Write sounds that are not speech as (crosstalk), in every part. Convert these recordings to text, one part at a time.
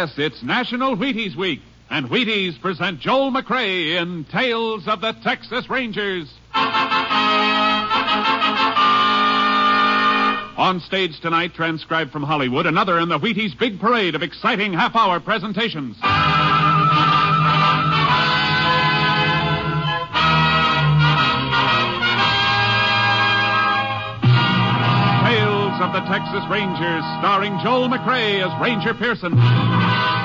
Yes, it's National Wheaties Week, and Wheaties present Joel McCrea in Tales of the Texas Rangers. On stage tonight, transcribed from Hollywood, another in the Wheaties big parade of exciting half hour presentations. Tales of the Texas Rangers, starring Joel McCrea as Ranger Pearson.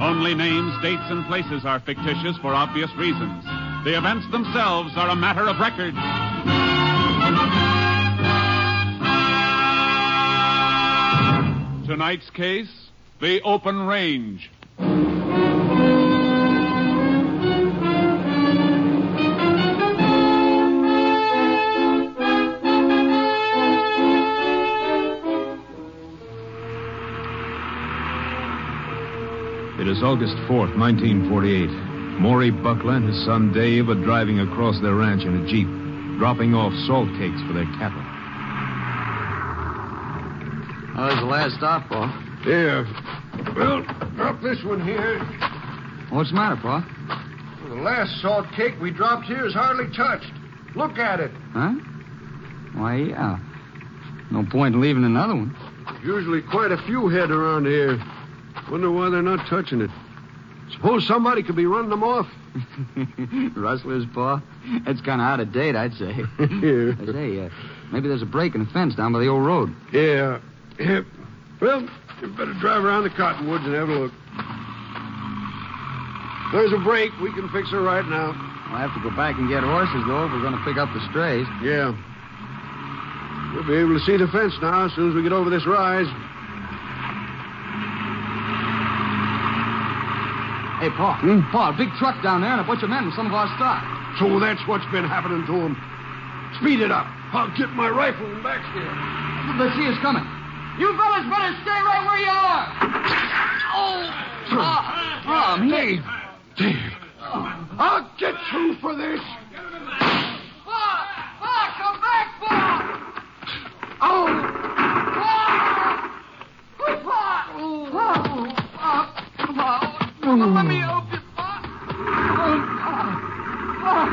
Only names, dates, and places are fictitious for obvious reasons. The events themselves are a matter of record. Tonight's case the open range. It is August 4th, 1948. Maury Buckler and his son Dave are driving across their ranch in a Jeep, dropping off salt cakes for their cattle. There's the last stop, Pa. Yeah. Well, drop this one here. What's the matter, Pa? The last salt cake we dropped here is hardly touched. Look at it. Huh? Why, yeah. No point in leaving another one. Usually quite a few head around here. Wonder why they're not touching it. Suppose somebody could be running them off. (laughs) Rustlers, Pa? That's kind of out of date, I'd say. Yeah. (laughs) I say, uh, maybe there's a break in the fence down by the old road. Yeah. yeah. Well, you better drive around the cottonwoods and have a look. There's a break. We can fix her right now. We'll have to go back and get horses, though, if we're going to pick up the strays. Yeah. We'll be able to see the fence now as soon as we get over this rise. Hey, Pa. Hmm? Pa, a big truck down there and a bunch of men with some of our stock. So that's what's been happening to him. Speed it up. I'll get my rifle and back here. Let's see us coming. You fellas better stay right where you are. Oh, Pa. Pa, I'm here. Dave, I'll get you for this. Pa, Pa, come back, Pa. Oh, Pa. Pa. Pa. Pa. Pa. Let me help. Oh,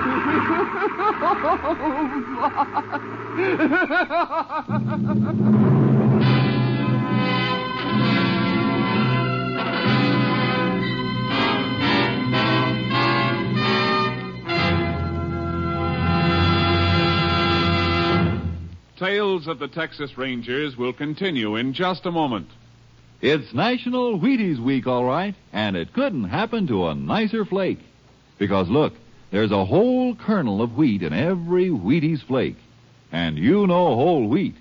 (laughs) Tales of the Texas Rangers will continue in just a moment. It's National Wheaties Week, all right, and it couldn't happen to a nicer flake. Because look, there's a whole kernel of wheat in every Wheaties flake. And you know whole wheat.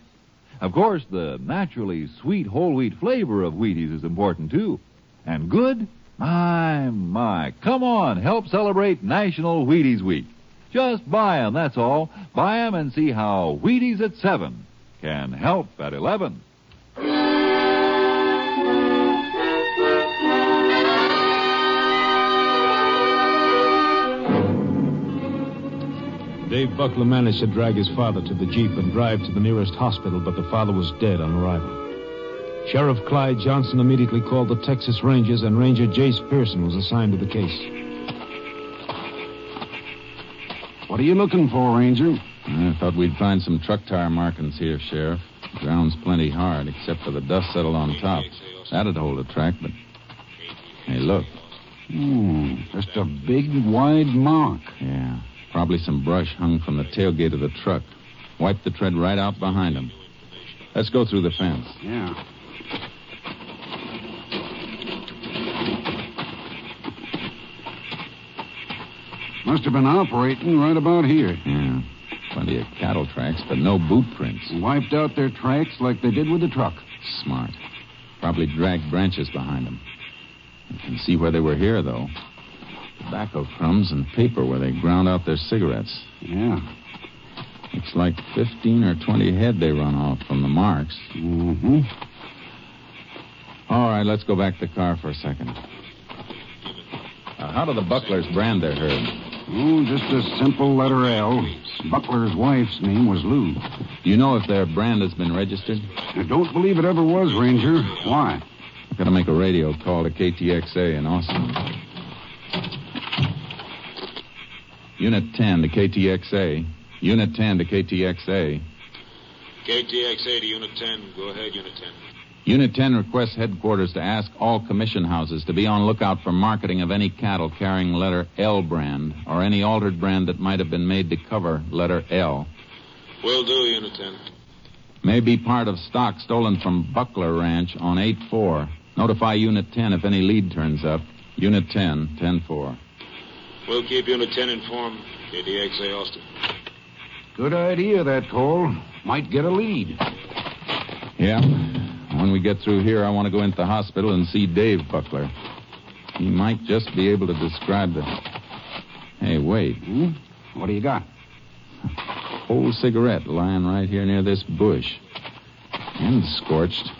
Of course, the naturally sweet whole wheat flavor of Wheaties is important too. And good? My, my. Come on, help celebrate National Wheaties Week. Just buy 'em, that's all. Buy 'em and see how Wheaties at 7 can help at 11. Dave Buckler managed to drag his father to the Jeep and drive to the nearest hospital, but the father was dead on arrival. Sheriff Clyde Johnson immediately called the Texas Rangers, and Ranger Jace Pearson was assigned to the case. What are you looking for, Ranger? I thought we'd find some truck tire markings here, Sheriff. The ground's plenty hard, except for the dust settled on top. That'd hold a track, but. Hey, look. Hmm, just a big, wide mark. Yeah. Probably some brush hung from the tailgate of the truck. Wiped the tread right out behind him. Let's go through the fence. Yeah. Must have been operating right about here. Yeah. Plenty of cattle tracks, but no boot prints. Wiped out their tracks like they did with the truck. Smart. Probably dragged branches behind them. You can see where they were here, though. Tobacco crumbs and paper where they ground out their cigarettes. Yeah. Looks like 15 or 20 head they run off from the marks. Mm-hmm. All right, let's go back to the car for a second. Uh, how do the bucklers brand their herd? Oh, just a simple letter L. Buckler's wife's name was Lou. Do you know if their brand has been registered? I don't believe it ever was, Ranger. Why? I've got to make a radio call to KTXA in Austin. Unit 10 to KTXA. Unit 10 to KTXA. KTXA to Unit 10. Go ahead, Unit 10. Unit 10 requests headquarters to ask all commission houses to be on lookout for marketing of any cattle carrying letter L brand or any altered brand that might have been made to cover letter L. Will do, Unit 10. May be part of stock stolen from Buckler Ranch on 8-4. Notify Unit 10 if any lead turns up. Unit 10, 10-4. We'll keep you Unit 10 informed. KTXA Austin. Good idea, that call. Might get a lead. Yeah. When we get through here, I want to go into the hospital and see Dave Buckler. He might just be able to describe the. Hey, wait. Hmm? What do you got? Whole cigarette lying right here near this bush. And scorched.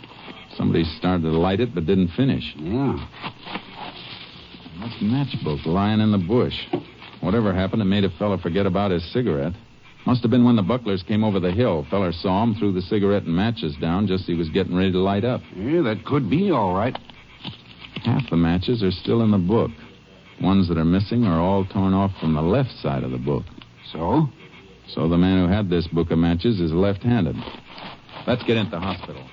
Somebody started to light it but didn't finish. Yeah. That's matchbook lying in the bush. Whatever happened, it made a fella forget about his cigarette. Must have been when the Bucklers came over the hill. Feller saw him, threw the cigarette and matches down just as he was getting ready to light up. Yeah, that could be all right. Half the matches are still in the book. Ones that are missing are all torn off from the left side of the book. So? So the man who had this book of matches is left-handed. Let's get into the hospital.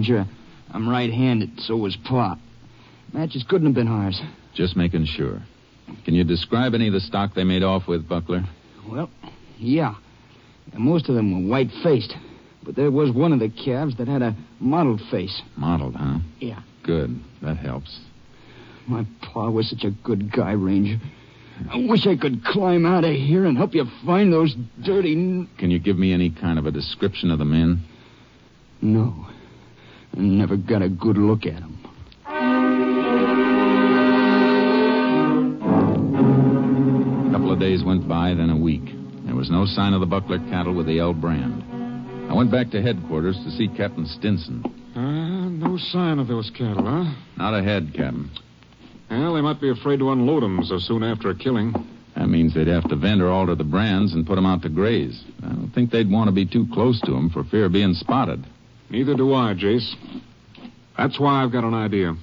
Ranger. I'm right-handed. So was Pop. Matches couldn't have been ours. Just making sure. Can you describe any of the stock they made off with, Buckler? Well, yeah. And most of them were white-faced. But there was one of the calves that had a mottled face. Mottled, huh? Yeah. Good. That helps. My pa was such a good guy, Ranger. I wish I could climb out of here and help you find those dirty. Can you give me any kind of a description of the men? No. I never got a good look at them. A couple of days went by, then a week. There was no sign of the Buckler cattle with the L brand. I went back to headquarters to see Captain Stinson. Uh, no sign of those cattle, huh? Not ahead, Captain. Well, they might be afraid to unload 'em so soon after a killing. That means they'd have to vend or alter the brands and put 'em out to graze. I don't think they'd want to be too close to 'em for fear of being spotted. Neither do I, Jace. That's why I've got an idea.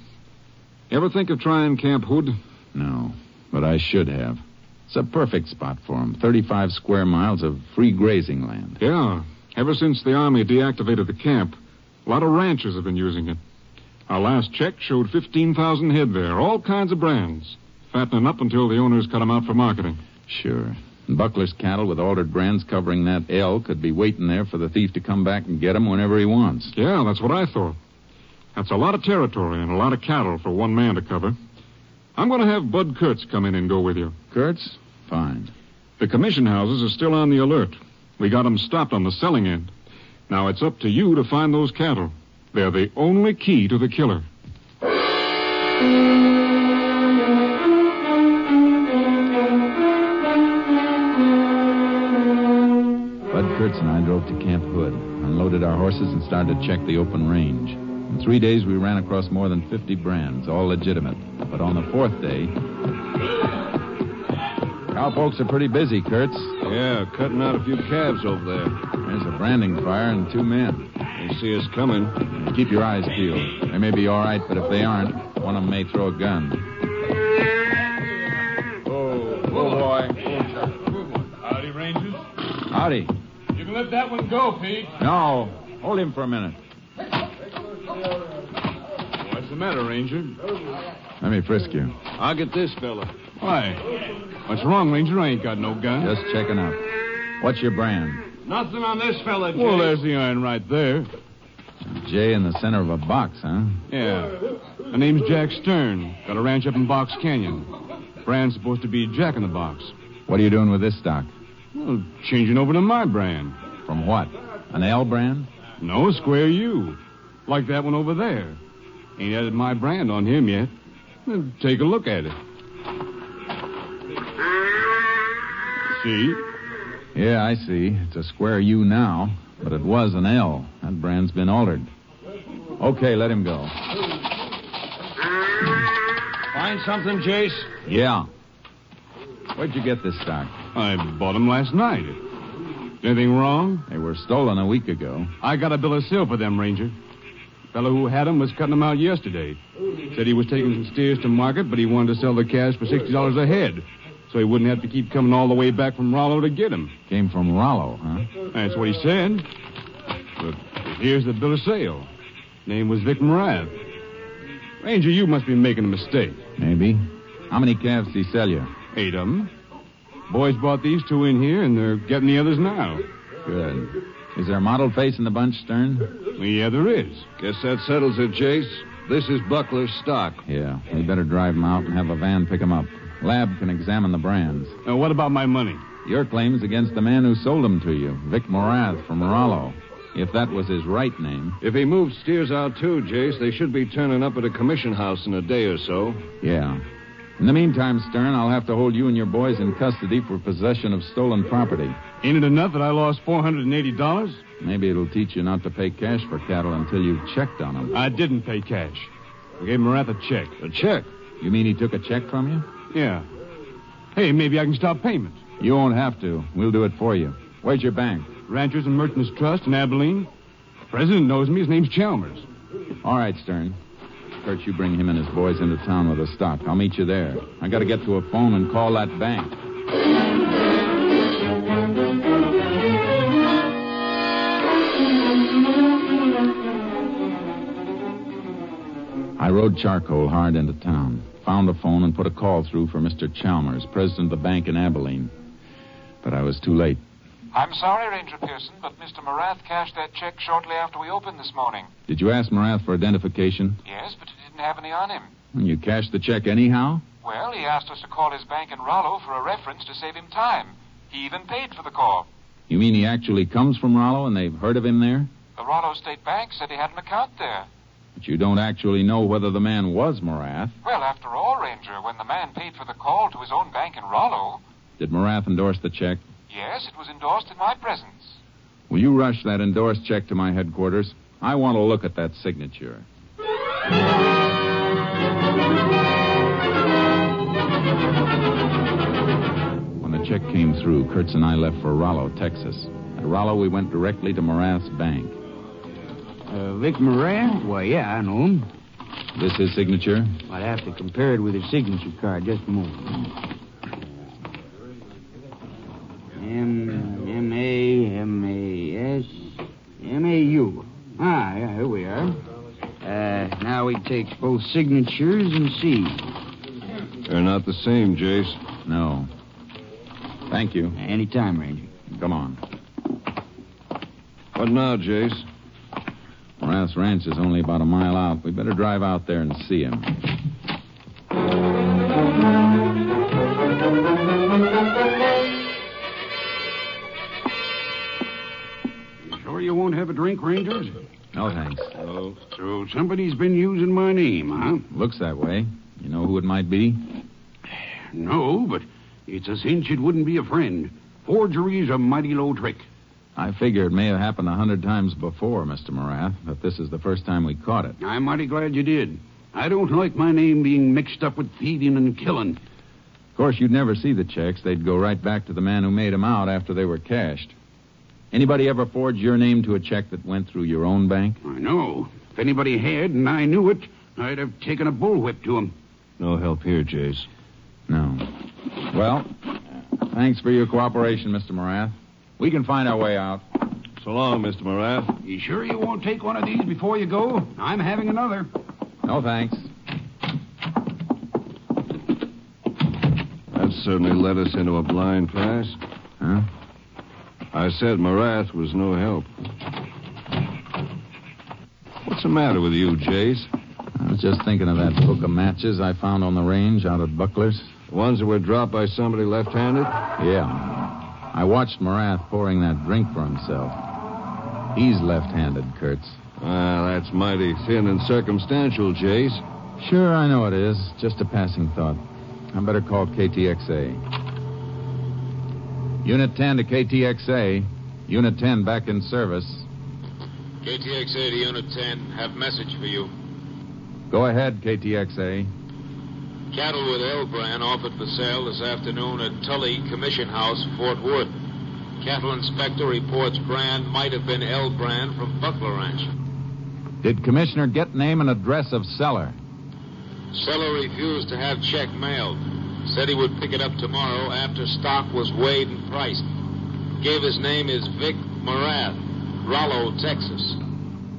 Ever think of trying Camp Hood? No, but I should have. It's a perfect spot for 'em. 35 square miles of free grazing land. Yeah. Ever since the Army deactivated the camp, a lot of ranchers have been using it. Our last check showed 15,000 head there, all kinds of brands. Fattening up until the owners cut 'em out for marketing. Sure. And Buckler's cattle with altered brands covering that L could be waiting there for the thief to come back and get 'em whenever he wants. Yeah, that's what I thought. That's a lot of territory and a lot of cattle for one man to cover. I'm going to have Bud Kurtz come in and go with you. Kurtz? Fine. The commission houses are still on the alert. We got 'em stopped on the selling end. Now it's up to you to find those cattle. They're the only key to the killer. Kurtz and I drove to Camp Hood, unloaded our horses, and started to check the open range. In three days, we ran across more than 50 brands, all legitimate. But on the fourth day. Cowpokes are pretty busy, Kurtz. Yeah, cutting out a few calves over there. There's a branding fire and two men. They see us coming. Keep your eyes peeled. They may be all right, but if they aren't, one of them may throw a gun. Oh, oh boy. Howdy, Rangers. Howdy. You can let that one go, Pete. No, hold him for a minute. What's the matter, Ranger? Let me frisk you. I'll get this fella. Why? What's wrong, Ranger? I ain't got no gun. Just checking out. What's your brand? Nothing on this fella, Jay. Well, there's the iron right there. Jay in the center of a box, huh? Yeah. My name's Jack Stern. Got a ranch up in Box Canyon. Brand's supposed to be Jack in the Box. What are you doing with this stock? Well, changing over to my brand. From what? An L brand? No, Square U. Like that one over there. Ain't added my brand on him yet. Take a look at it. See? Yeah, I see. It's a square U now, but it was an L. That brand's been altered. Okay, let him go. Find something, Jace? Yeah. Where'd you get this stock? I bought them last night. Anything wrong? They were stolen a week ago. I got a bill of sale for them, Ranger. Fellow who had them was cutting them out yesterday. Said he was taking some steers to market, but he wanted to sell the calves for sixty dollars a head, so he wouldn't have to keep coming all the way back from Rollo to get them. Came from Rollo, huh? That's what he said. But here's the bill of sale. Name was Vic Morath. Ranger, you must be making a mistake. Maybe. How many calves did he sell you? Eight of them. Boys bought these two in here, and they're getting the others now. Good. Is there a mottled face in the bunch, Stern? Yeah, there is. Guess that settles it, Jace. This is Buckler's stock. Yeah. We better drive him out and have a van pick him up. Lab can examine the brands. Now, what about my money? Your claim's against the man who sold them to you, Vic Morath from Rollo. If that was his right name. If he moved steers out too, Jace, they should be turning up at a commission house in a day or so. Yeah. In the meantime, Stern, I'll have to hold you and your boys in custody for possession of stolen property. Ain't it enough that I lost $480? Maybe it'll teach you not to pay cash for cattle until you've checked on them. I didn't pay cash. I gave Morath a check. A check? You mean he took a check from you? Yeah. Hey, maybe I can stop payment. You won't have to. We'll do it for you. Where's your bank? Ranchers and Merchants Trust in Abilene. The President knows me. His name's Chalmers. All right, Stern. Kurt, you bring him and his boys into town with the stock. I'll meet you there. I gotta get to a phone and call that bank. I rode charcoal hard into town, found a phone, and put a call through for Mr. Chalmers, president of the bank in Abilene. But I was too late. I'm sorry, Ranger Pearson, but Mr. Morath cashed that check shortly after we opened this morning. Did you ask Morath for identification? Yes, but he didn't have any on him. And You cashed the check anyhow? Well, he asked us to call his bank in Rollo for a reference to save him time. He even paid for the call. You mean he actually comes from Rollo and they've heard of him there? The Rollo State Bank said he had an account there. But you don't actually know whether the man was Morath. Well, after all, Ranger, when the man paid for the call to his own bank in Rollo, Did Morath endorse the check? Yes, it was endorsed in my presence. Will you rush that endorsed check to my headquarters? I want to look at that signature. When the check came through, Kurtz and I left for Rollo, Texas. At Rollo, we went directly to Morath's bank. Uh, Vic Moran? Why, yeah, I know him. This his signature? I'd have to compare it with his signature card. Just a moment. M M A M A S M A U. Ah, yeah, here we are. Uh, now we take both signatures and see. They're not the same, Jace. No. Thank you. Any time, Ranger. Come on. What now, Jace? Morath's ranch is only about a mile out. We better drive out there and see him. Somebody's been using my name, huh? Looks that way. You know who it might be? No, but it's a cinch it wouldn't be a friend. Forgery's a mighty low trick. I figure it may have happened a hundred times before, Mr. Morath, but this is the first time we caught it. I'm mighty glad you did. I don't like my name being mixed up with thieving and killing. Of course, you'd never see the checks. They'd go right back to the man who made 'em out after they were cashed. Anybody ever forge your name to a check that went through your own bank? I know. If anybody had and I knew it, I'd have taken a bullwhip to him. No help here, Jace. No. Well, thanks for your cooperation, Mr. Morath. We can find our way out. So long, Mr. Morath. You sure you won't take one of these before you go? I'm having another. No, thanks. That certainly led us into a blind pass. Huh? I said Morath was no help. What's the matter with you, Jace? I was just thinking of that book of matches I found on the range out at Buckler's. The ones that were dropped by somebody left-handed? Yeah. I watched Morath pouring that drink for himself. He's left handed, Kurtz. Ah, that's mighty thin and circumstantial, Jace. Sure, I know it is. Just a passing thought. I better call KTXA. Unit 10 to KTXA. Unit 10 back in service. KTXA to Unit 10. Have message for you. Go ahead, KTXA. Cattle with L brand offered for sale this afternoon at Tully Commission House, Fort Worth. Cattle inspector reports brand might have been L brand from Buckler Ranch. Did Commissioner get name and address of seller? Seller refused to have check mailed. Said he would pick it up tomorrow after stock was weighed and priced. Gave his name is Vic Morath, Rollo, Texas.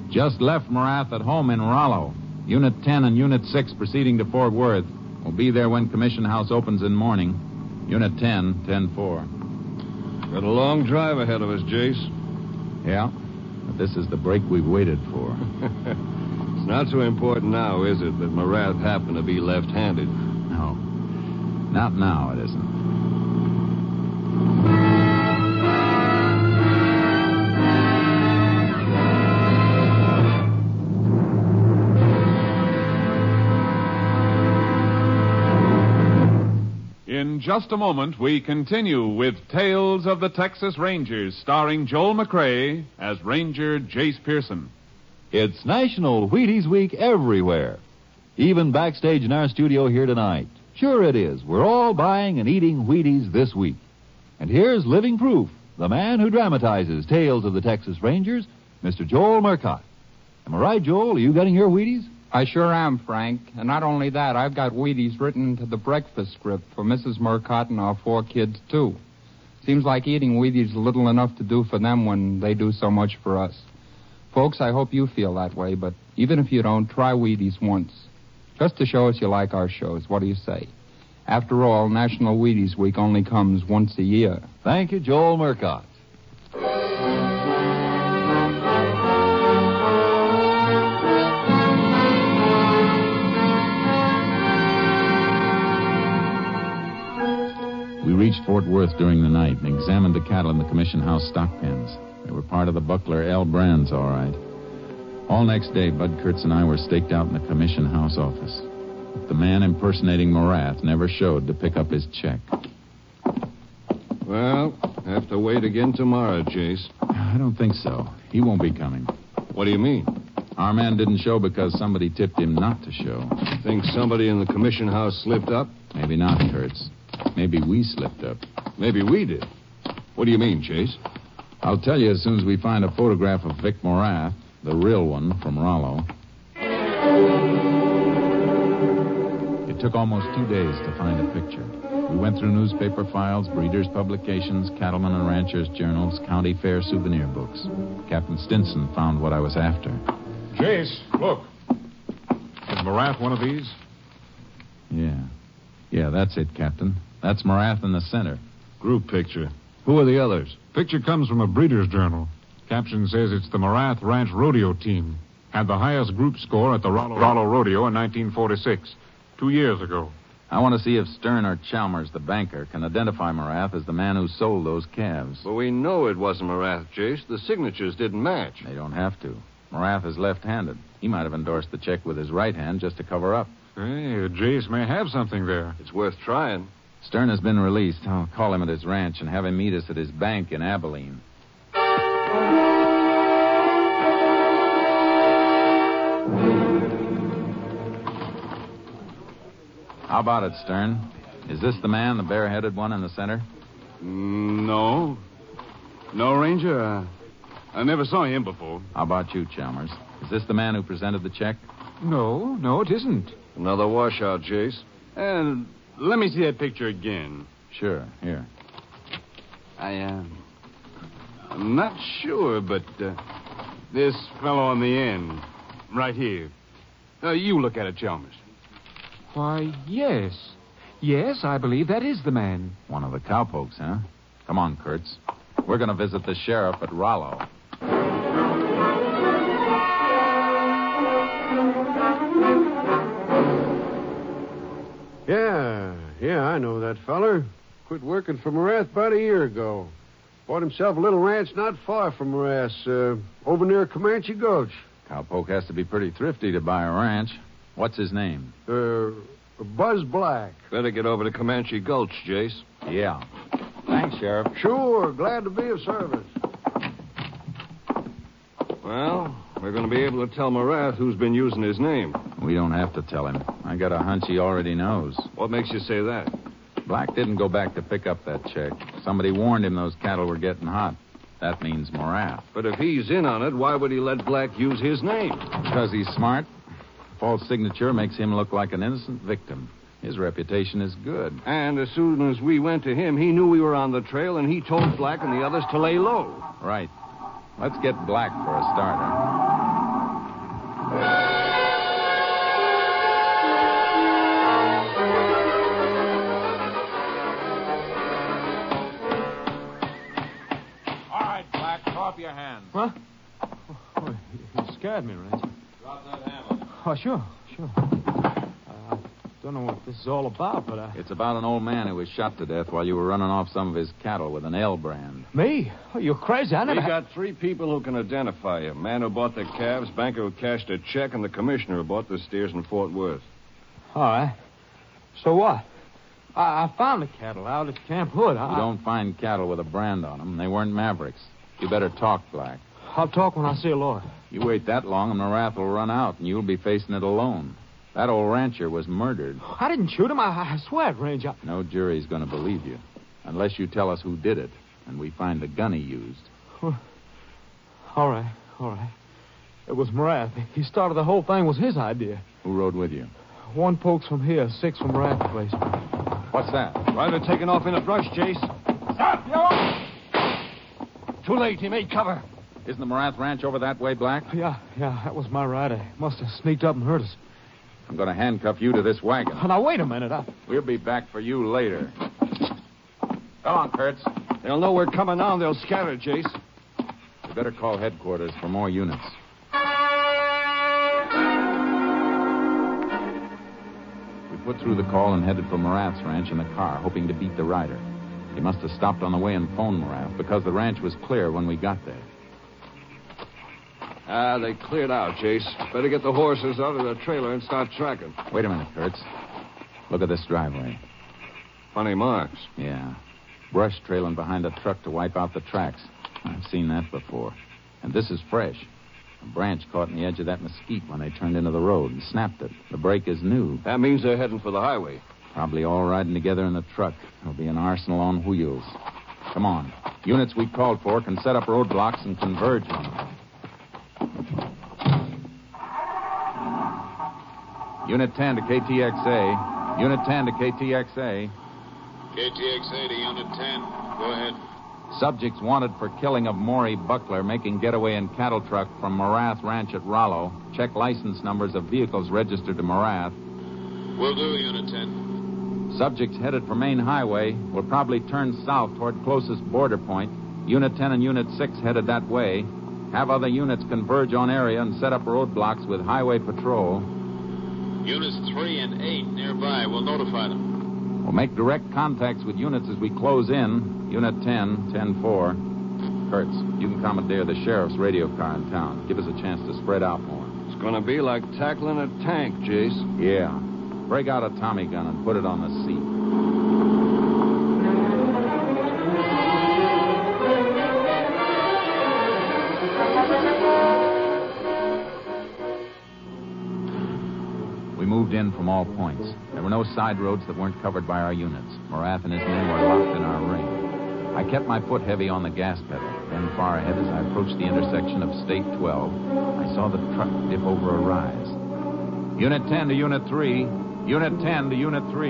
Just left Morath at home in Rollo. Unit 10 and Unit 6 proceeding to Fort Worth. We'll be there when Commission House opens in morning. Unit 10, 10-4. Got a long drive ahead of us, Jace. Yeah, but this is the break we've waited for. (laughs) It's not so important now, is it, that Morath happened to be left-handed? No, not now it isn't. Just a moment, we continue with Tales of the Texas Rangers, starring Joel McCrea as Ranger Jace Pearson. It's National Wheaties Week everywhere. Even backstage in our studio here tonight. Sure it is. We're all buying and eating Wheaties this week. And here's living proof. The man who dramatizes Tales of the Texas Rangers, Mr. Joel Murcott. Am I right, Joel? Are you getting your Wheaties? I sure am, Frank. And not only that, I've got Wheaties written into the breakfast script for Mrs. Murcott and our four kids, too. Seems like eating Wheaties is little enough to do for them when they do so much for us. Folks, I hope you feel that way, but even if you don't, try Wheaties once. Just to show us you like our shows. What do you say? After all, National Wheaties Week only comes once a year. Thank you, Joel Murcott. We reached Fort Worth during the night and examined the cattle in the Commission House stock pens. They were part of the Buckler L brands, all right. All next day, Bud Kurtz and I were staked out in the Commission House office. But the man impersonating Morath never showed to pick up his check. Well, have to wait again tomorrow, Jace. I don't think so. He won't be coming. What do you mean? Our man didn't show because somebody tipped him not to show. Think somebody in the commission house slipped up? Maybe not, Kurtz. Maybe we slipped up. Maybe we did. What do you mean, Jace? I'll tell you as soon as we find a photograph of Vic Morath, the real one from Rollo. It took almost two days to find a picture. We went through newspaper files, breeders' publications, cattlemen and ranchers' journals, county fair souvenir books. Captain Stinson found what I was after. Jace, look. Is Morath one of these? Yeah. Yeah, that's it, Captain. That's Morath in the center. Group picture. Who are the others? Picture comes from a breeder's journal. Caption says it's the Morath Ranch Rodeo team. Had the highest group score at the Rollo, Rollo Rodeo in 1946, two years ago. I want to see if Stern or Chalmers, the banker, can identify Morath as the man who sold those calves. Well, we know it wasn't Morath, Jace. The signatures didn't match. They don't have to. Morath is left-handed. He might have endorsed the check with his right hand just to cover up. Hey, Jace may have something there. It's worth trying. Stern has been released. I'll call him at his ranch and have him meet us at his bank in Abilene. How about it, Stern? Is this the man, the bare-headed one in the center? Mm, No. No, Ranger. Uh, I never saw him before. How about you, Chalmers? Is this the man who presented the check? No, no, it isn't. Another washout, Jace. And let me see that picture again. Sure, here. I am. I'm not sure, but uh, this fellow on the end, right here. Uh, you look at it, Chalmers. Why, yes. Yes, I believe that is the man. One of the cowpokes, huh? Come on, Kurtz. We're going to visit the sheriff at Rollo. Yeah, yeah, I know that feller. Quit working for Morath about a year ago. Bought himself a little ranch not far from Morass, uh, over near Comanche Gulch. Cowpoke has to be pretty thrifty to buy a ranch. What's his name? Uh, Buzz Black. Better get over to Comanche Gulch, Jace. Yeah. Thanks, Sheriff. Sure, glad to be of service. Well, we're going to be able to tell Morath who's been using his name. We don't have to tell him. I got a hunch he already knows. What makes you say that? Black didn't go back to pick up that check. Somebody warned him those cattle were getting hot. That means Morath. But if he's in on it, why would he let Black use his name? Because he's smart. False signature makes him look like an innocent victim. His reputation is good. And as soon as we went to him, he knew we were on the trail, and he told Black and the others to lay low. Right. Let's get Black for a starter. Up your hands. Huh? Oh, you scared me, Ranger. Drop that hammer. Oh, sure, sure. Uh, I don't know what this is all about, but I... It's about an old man who was shot to death while you were running off some of his cattle with an L brand. Me? Oh, you're crazy. I We never... got three people who can identify you. Man who bought the calves, banker who cashed a check, and the commissioner who bought the steers in Fort Worth. All right. So what? I, I found the cattle out at Camp Hood. I, You don't find cattle with a brand on them. They weren't Mavericks. You better talk, Black. I'll talk when I see a lawyer. You wait that long, and the wrath will run out, and you'll be facing it alone. That old rancher was murdered. I didn't shoot him. I, I swear it, Ranger. No jury's going to believe you, unless you tell us who did it, and we find the gun he used. (sighs) All right, all right. It was Morath. He started the whole thing. was his idea. Who rode with you? One pokes from here, six from Morath's place. What's that? Rider taking off in a brush, Jace. Stop, you! Too late. He made cover. Isn't the Morath Ranch over that way, Black? Yeah, yeah, that was my ride. rider. Must have sneaked up and hurt us. I'm going to handcuff you to this wagon. Oh, now, wait a minute. I... We'll be back for you later. Come on, Kurtz. They'll know we're coming now, and they'll scatter, Jace. We better call headquarters for more units. We put through the call and headed for Morath's ranch in the car, hoping to beat the rider. He must have stopped on the way and phoned Morath because the ranch was clear when we got there. Ah, they cleared out, Jace. Better get the horses out of the trailer and start tracking. Wait a minute, Kurtz. Look at this driveway. Funny marks. Yeah. Brush trailing behind a truck to wipe out the tracks. I've seen that before. And this is fresh. A branch caught in the edge of that mesquite when they turned into the road and snapped it. The brake is new. That means they're heading for the highway. Probably all riding together in the truck. There'll be an arsenal on wheels. Come on. Units we called for can set up roadblocks and converge on them. Unit 10 to KTXA. Unit 10 to KTXA. KTXA to Unit 10. Go ahead. Subjects wanted for killing of Maury Buckler making getaway in cattle truck from Morath Ranch at Rollo. Check license numbers of vehicles registered to Morath. Will do, Unit 10. Subjects headed for main highway will probably turn south toward closest border point. Unit 10 and Unit 6 headed that way. Have other units converge on area and set up roadblocks with highway patrol. Units 3 and 8 nearby. We'll notify them. We'll make direct contacts with units as we close in. Unit 10, 10-4. Kurtz, you can commandeer the sheriff's radio car in town. Give us a chance to spread out more. It's going to be like tackling a tank, Jace. Yeah. Break out a Tommy gun and put it on the seat. We moved in from all points. There were no side roads that weren't covered by our units. Morath and his men were locked in our ring. I kept my foot heavy on the gas pedal. Then far ahead, as I approached the intersection of State 12, I saw the truck dip over a rise. Unit 10 to Unit 3. Unit 10 to Unit 3.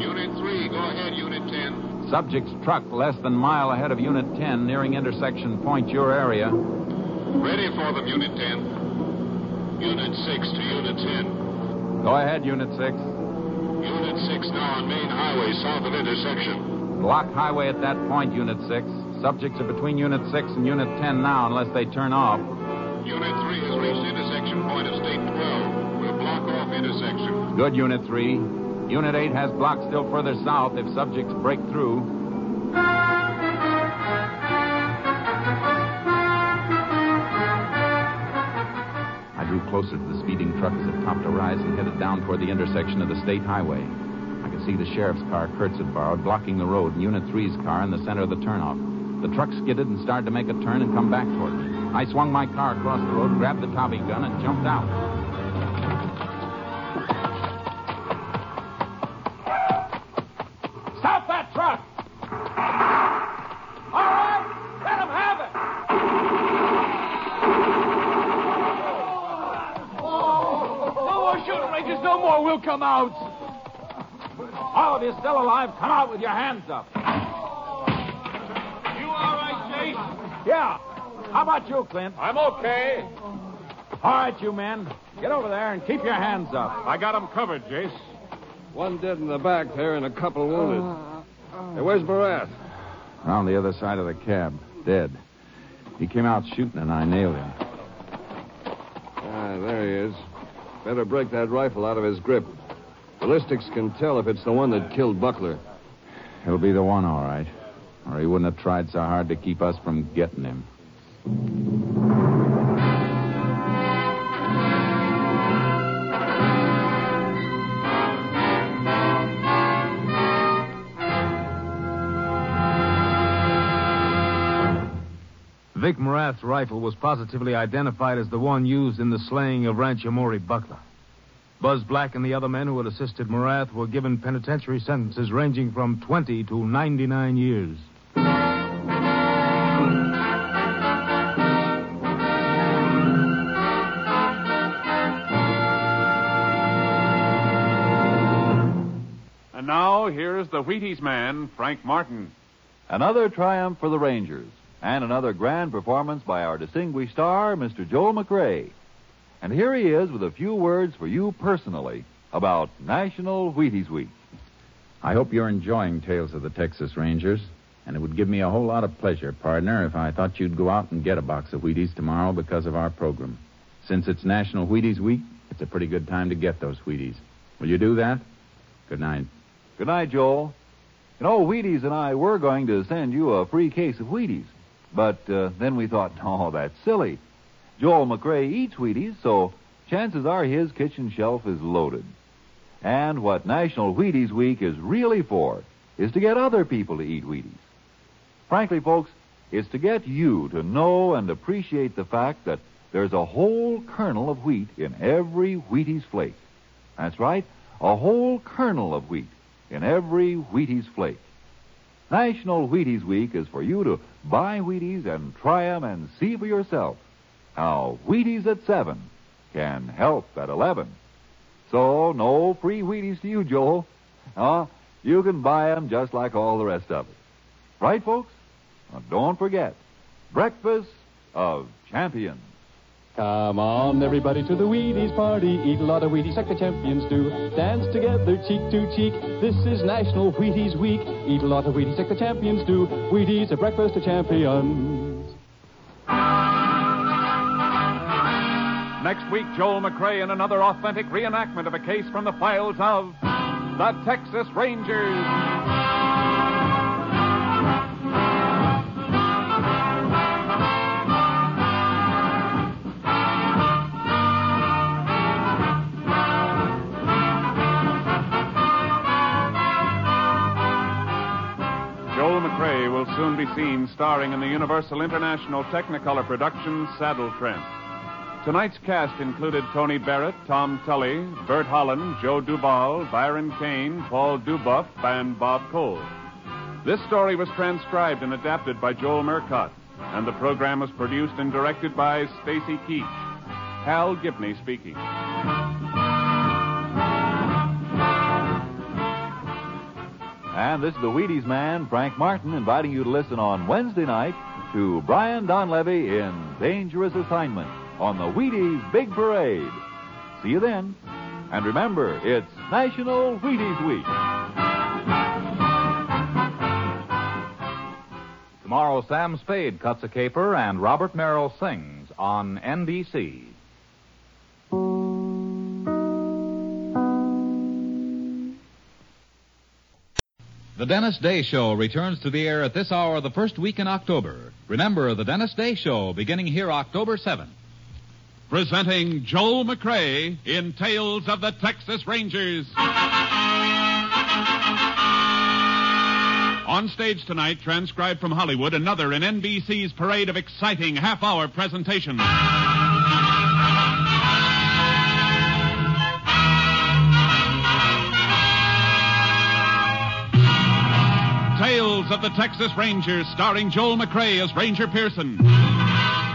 Unit 3, go ahead, Unit 10. Subject's truck less than mile ahead of Unit 10, nearing intersection point your area. Ready for them, Unit 10. Unit 6 to Unit 10. Go ahead, Unit 6. Unit 6 now on main highway south of intersection. Block highway at that point, Unit 6. Subjects are between Unit 6 and Unit 10 now, unless they turn off. Unit 3 has reached intersection point of State 12. We'll block off intersection. Good, Unit 3. Unit 8 has blocks still further south if subjects break through. I drew closer to the speeding truck as it topped a rise and headed down toward the intersection of the state highway. I could see the sheriff's car Kurtz had borrowed blocking the road and Unit 3's car in the center of the turnoff. The truck skidded and started to make a turn and come back toward me. I swung my car across the road, grabbed the Tommy gun, and jumped out. Come out. All of you still alive, come out with your hands up. You all right, Jace? Yeah. How about you, Clint? I'm okay. All right, you men. Get over there and keep your hands up. I got him covered, Jace. One dead in the back there and a couple wounded. Hey, where's Barat? Around the other side of the cab, dead. He came out shooting and I nailed him. Ah, there he is. Better break that rifle out of his grip. Ballistics can tell if it's the one that killed Buckler. He'll be the one, all right. Or he wouldn't have tried so hard to keep us from getting him. Vic Morath's rifle was positively identified as the one used in the slaying of Rancher Maury Buckler. Buzz Black and the other men who had assisted Morath were given penitentiary sentences ranging from 20 to 99 years. And now, here's the Wheaties man, Frank Martin. Another triumph for the Rangers, and another grand performance by our distinguished star, Mr. Joel McCrea. And here he is with a few words for you personally about National Wheaties Week. I hope you're enjoying Tales of the Texas Rangers, and it would give me a whole lot of pleasure, partner, if I thought you'd go out and get a box of Wheaties tomorrow because of our program. Since it's National Wheaties Week, it's a pretty good time to get those Wheaties. Will you do that? Good night. Good night, Joel. You know, Wheaties and I were going to send you a free case of Wheaties, but uh, then we thought, (laughs) oh, that's silly. Joel McCrea eats Wheaties, so chances are his kitchen shelf is loaded. And what National Wheaties Week is really for is to get other people to eat Wheaties. Frankly, folks, it's to get you to know and appreciate the fact that there's a whole kernel of wheat in every Wheaties flake. That's right, a whole kernel of wheat in every Wheaties flake. National Wheaties Week is for you to buy Wheaties and try 'em and see for yourself how Wheaties at 7 can help at 11. So, no free Wheaties to you, Joel. Uh, you can buy 'em just like all the rest of it. Right, folks? Now, don't forget, Breakfast of Champions. Come on, everybody, to the Wheaties party. Eat a lot of Wheaties like the champions do. Dance together, cheek to cheek. This is National Wheaties Week. Eat a lot of Wheaties like the champions do. Wheaties, a breakfast of champions. Next week, Joel McCrea in another authentic reenactment of a case from the files of the Texas Rangers. Will soon be seen starring in the Universal International Technicolor production Saddle Tramp. Tonight's cast included Tony Barrett, Tom Tully, Bert Holland, Joe Duval, Byron Kane, Paul Dubov, and Bob Cole. This story was transcribed and adapted by Joel Murcott, and the program was produced and directed by Stacy Keach. Hal Gibney speaking. And this is the Wheaties man, Frank Martin, inviting you to listen on Wednesday night to Brian Donlevy in Dangerous Assignment on the Wheaties Big Parade. See you then. And remember, it's National Wheaties Week. Tomorrow, Sam Spade cuts a caper and Robert Merrill sings on NBC. The Dennis Day Show returns to the air at this hour the first week in October. Remember, the Dennis Day Show beginning here October 7th. Presenting Joel McCrea in Tales of the Texas Rangers. On stage tonight, transcribed from Hollywood, another in NBC's parade of exciting half hour presentations. Tales of the Texas Rangers, starring Joel McCrea as Ranger Pearson.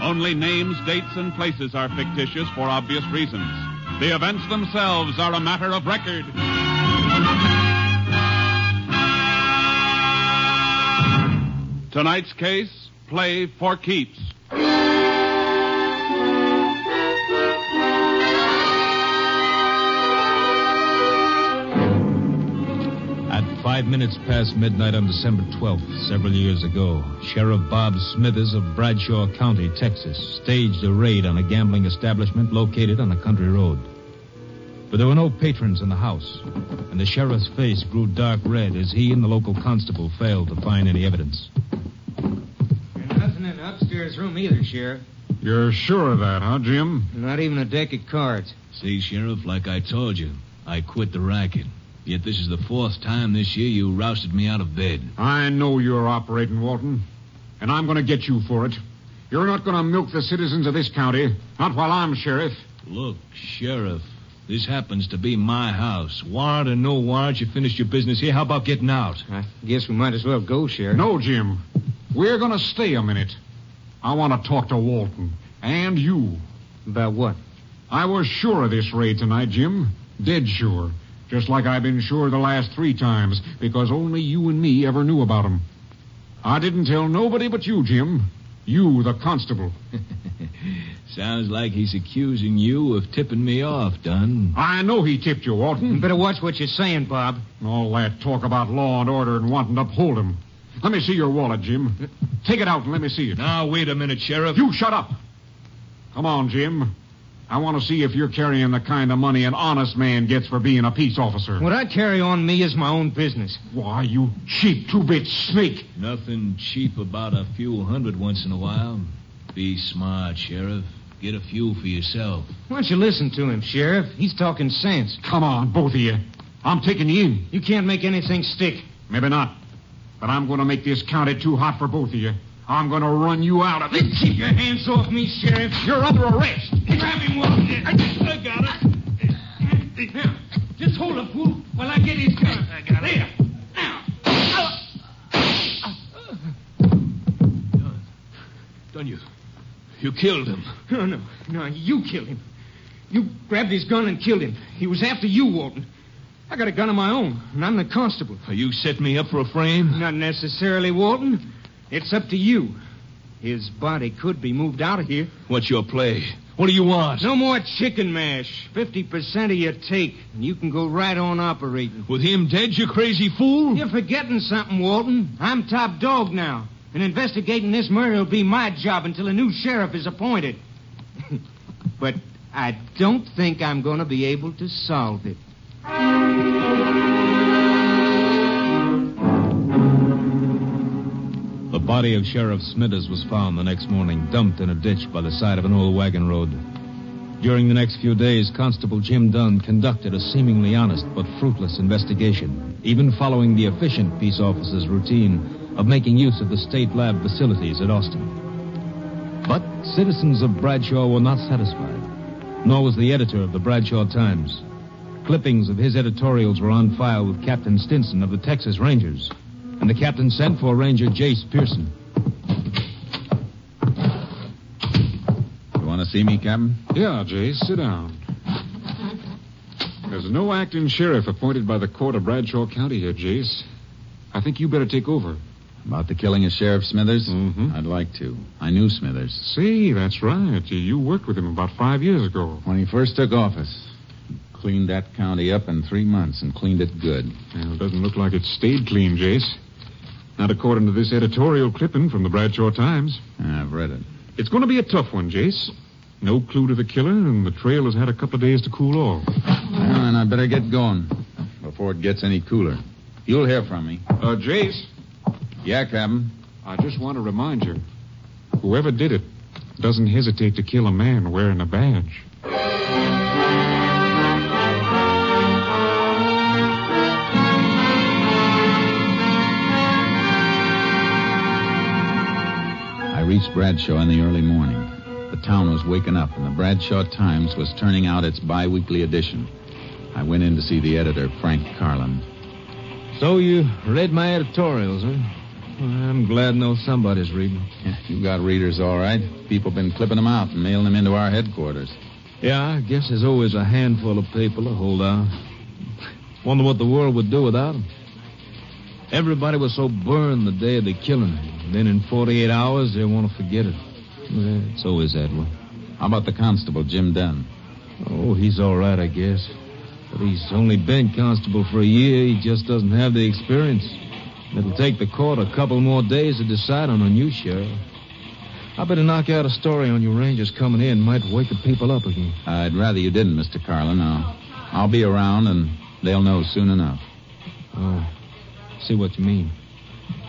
Only names, dates, and places are fictitious for obvious reasons. The events themselves are a matter of record. Tonight's case, play for keeps. Five minutes past midnight on December 12th, several years ago, Sheriff Bob Smithers of Bradshaw County, Texas, staged a raid on a gambling establishment located on a country road. But there were no patrons in the house, and the sheriff's face grew dark red as he and the local constable failed to find any evidence. Nothing in the upstairs room either, Sheriff. You're sure of that, huh, Jim? Not even a deck of cards. See, Sheriff, like I told you, I quit the racket. Yet this is the fourth time this year you rousted me out of bed. I know you're operating, Walton, and I'm going to get you for it. You're not going to milk the citizens of this county, not while I'm sheriff. Look, Sheriff, this happens to be my house. Warrant or no warrant, you finished your business here. How about getting out? I guess we might as well go, Sheriff. No, Jim. We're going to stay a minute. I want to talk to Walton. And you. About what? I was sure of this raid tonight, Jim. Dead sure. Just like I've been sure the last three times, because only you and me ever knew about 'em. I didn't tell nobody but you, Jim. You, the constable. (laughs) Sounds like he's accusing you of tipping me off, Dunn. I know he tipped you, Walton. You better watch what you're saying, Bob. All that talk about law and order and wanting to uphold 'em. Let me see your wallet, Jim. Take it out and let me see it. Now, wait a minute, Sheriff. You shut up. Come on, Jim. I want to see if you're carrying the kind of money an honest man gets for being a peace officer. What I carry on me is my own business. Why, you cheap two-bit snake. Nothing cheap about a few hundred once in a while. Be smart, Sheriff. Get a few for yourself. Why don't you listen to him, Sheriff? He's talking sense. Come on, both of you. I'm taking you in. You can't make anything stick. Maybe not. But I'm going to make this county too hot for both of you. I'm going to run you out of it. Keep your hands off me, Sheriff. You're under arrest. Grab him, Walton. I, got it. Now, just hold him, fool, while I get his gun. I got it. There. Now. Done. Done you. You killed him. No, no, no, you killed him. You grabbed his gun and killed him. He was after you, Walton. I got a gun of my own, and I'm the constable. Are you set me up for a frame? Not necessarily, Walton. It's up to you. His body could be moved out of here. What's your play? What do you want? No more chicken mash. 50% of your take, and you can go right on operating. With him dead, you crazy fool? You're forgetting something, Walton. I'm top dog now. And investigating this murder will be my job until a new sheriff is appointed. (laughs) but I don't think I'm going to be able to solve it. Body of Sheriff Smithers was found the next morning, dumped in a ditch by the side of an old wagon road. During the next few days, Constable Jim Dunn conducted a seemingly honest but fruitless investigation, even following the efficient peace officer's routine of making use of the state lab facilities at Austin. But citizens of Bradshaw were not satisfied, nor was the editor of the Bradshaw Times. Clippings of his editorials were on file with Captain Stinson of the Texas Rangers, and the captain sent for Ranger Jace Pearson. You want to see me, Captain? Yeah, Jace, sit down. There's no acting sheriff appointed by the court of Bradshaw County here, Jace. I think you better take over. About the killing of Sheriff Smithers? Mm-hmm. I'd like to. I knew Smithers. See, that's right. You, you worked with him about five years ago. When he first took office. Cleaned that county up in three months and cleaned it good. Well, it doesn't look like it stayed clean, Jace. Not according to this editorial clipping from the Bradshaw Times. I've read it. It's going to be a tough one, Jace. No clue to the killer, and the trail has had a couple of days to cool off. Well, then I better get going before it gets any cooler. You'll hear from me. Uh, Jace? Yeah, Captain. I just want to remind you whoever did it doesn't hesitate to kill a man wearing a badge. Reached Bradshaw in the early morning. The town was waking up, and the Bradshaw Times was turning out its biweekly edition. I went in to see the editor, Frank Carlin. So you read my editorials, huh? Well, I'm glad to know somebody's reading. Yeah, you got readers, all right. People been clipping them out and mailing them into our headquarters. Yeah, I guess there's always a handful of people to hold out. Wonder what the world would do without them. Everybody was so burned the day of the killing. Then in 48 hours, they want to forget it. It's always that way. How about the constable, Jim Dunn? Oh, he's all right, I guess. But he's only been constable for a year. He just doesn't have the experience. It'll take the court a couple more days to decide on a new sheriff. I better knock out a story on you rangers coming in. Might wake the people up again. I'd rather you didn't, Mr. Carlin. I'll, I'll be around, and they'll know soon enough. Oh, see what you mean.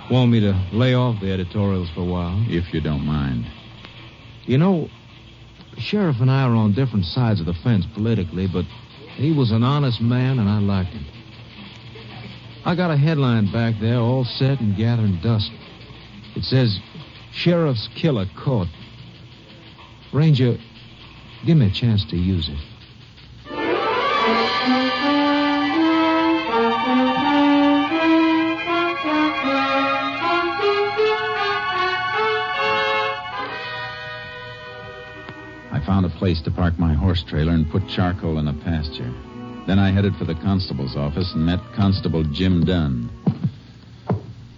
Want me to lay off the editorials for a while? If you don't mind. You know, sheriff and I are on different sides of the fence politically, but he was an honest man, and I liked him. I got a headline back there, all set and gathering dust. It says, Sheriff's Killer Caught. Ranger, give me a chance to use it. Place to park my horse trailer and put charcoal in a pasture. Then I headed for the constable's office and met Constable Jim Dunn.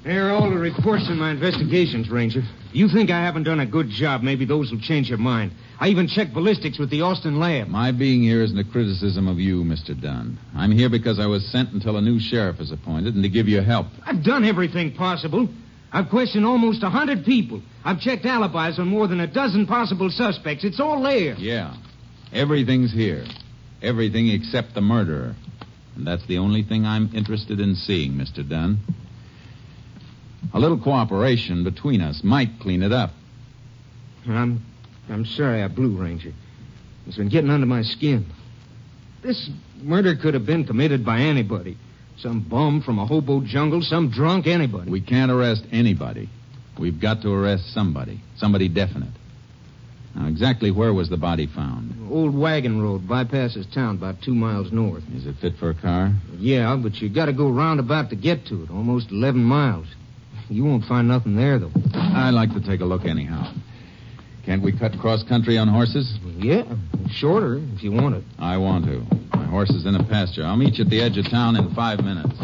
Here are all the reports in my investigations, Ranger. You think I haven't done a good job, maybe those will change your mind. I even checked ballistics with the Austin lab. My being here isn't a criticism of you, Mr. Dunn. I'm here because I was sent until a new sheriff is appointed and to give you help. I've done everything possible. I've questioned almost a hundred people. I've checked alibis on more than a dozen possible suspects. It's all there. Yeah. Everything's here. Everything except the murderer. And that's the only thing I'm interested in seeing, Mr. Dunn. A little cooperation between us might clean it up. I'm I'm sorry I blew, Ranger. It's been getting under my skin. This murder could have been committed by anybody. Some bum from a hobo jungle, some drunk, anybody. We can't arrest anybody. We've got to arrest somebody. Somebody definite. Now, exactly where was the body found? Old wagon road bypasses town about two miles north. Is it fit for a car? Yeah, but you gotta go roundabout to get to it. Almost 11 miles. You won't find nothing there, though. I'd like to take a look anyhow. Can't we cut cross country on horses? Yeah, shorter if you want it. I want to. My horse is in a pasture. I'll meet you at the edge of town in five minutes.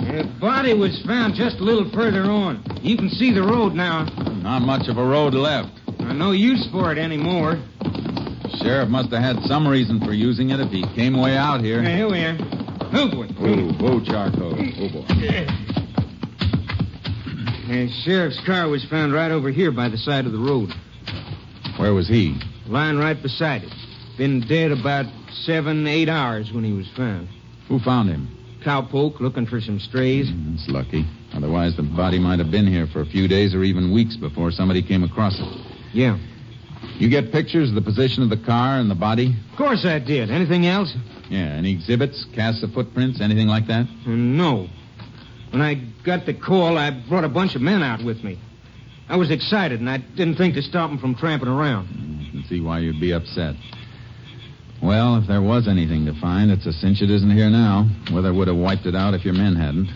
The body was found just a little further on. You can see the road now. Not much of a road left. No use for it anymore. Sheriff must have had some reason for using it if he came way out here. Hey, here we are. Oh, boy. Whoa, Charcoal. Oh, boy. The sheriff's car was found right over here by the side of the road. Where was he? Lying right beside it. Been dead about seven, eight hours when he was found. Who found him? Cowpoke looking for some strays. Mm, that's lucky. Otherwise, the body might have been here for a few days or even weeks before somebody came across it. Yeah. You get pictures of the position of the car and the body? Of course I did. Anything else? Yeah. Any exhibits, casts of footprints, anything like that? Uh, no. When I got the call, I brought a bunch of men out with me. I was excited, and I didn't think to stop them from tramping around. I can see why you'd be upset. Well, if there was anything to find, it's a cinch it isn't here now. Weather would have wiped it out if your men hadn't.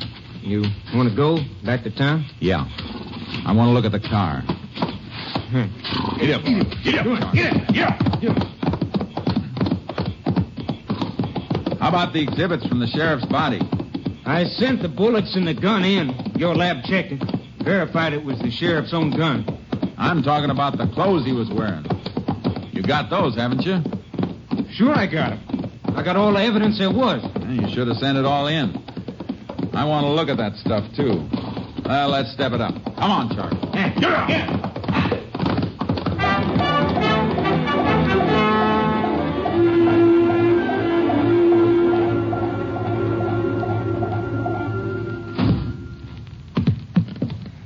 You want to go back to town? Yeah. I want to look at the car. Get up. Get up. Get up. Get up. How about the exhibits from the sheriff's body? I sent the bullets and the gun in. Your lab checked it. Verified it was the sheriff's own gun. I'm talking about the clothes he was wearing. You got those, haven't you? Sure I got them. I got all the evidence there was. You should have sent it all in. I want to look at that stuff, too. Well, let's step it up. Come on, Charlie. Get up. Get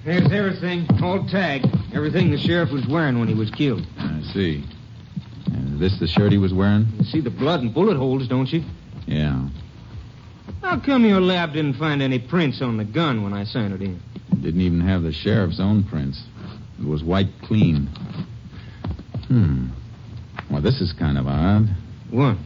There's everything, all tagged. Everything the sheriff was wearing when he was killed. I see. Is this the shirt he was wearing? You see the blood and bullet holes, don't you? Yeah. How come your lab didn't find any prints on the gun when I sent it in? Didn't even have the sheriff's own prints. It was wiped clean. Hmm. Well, this is kind of odd. What?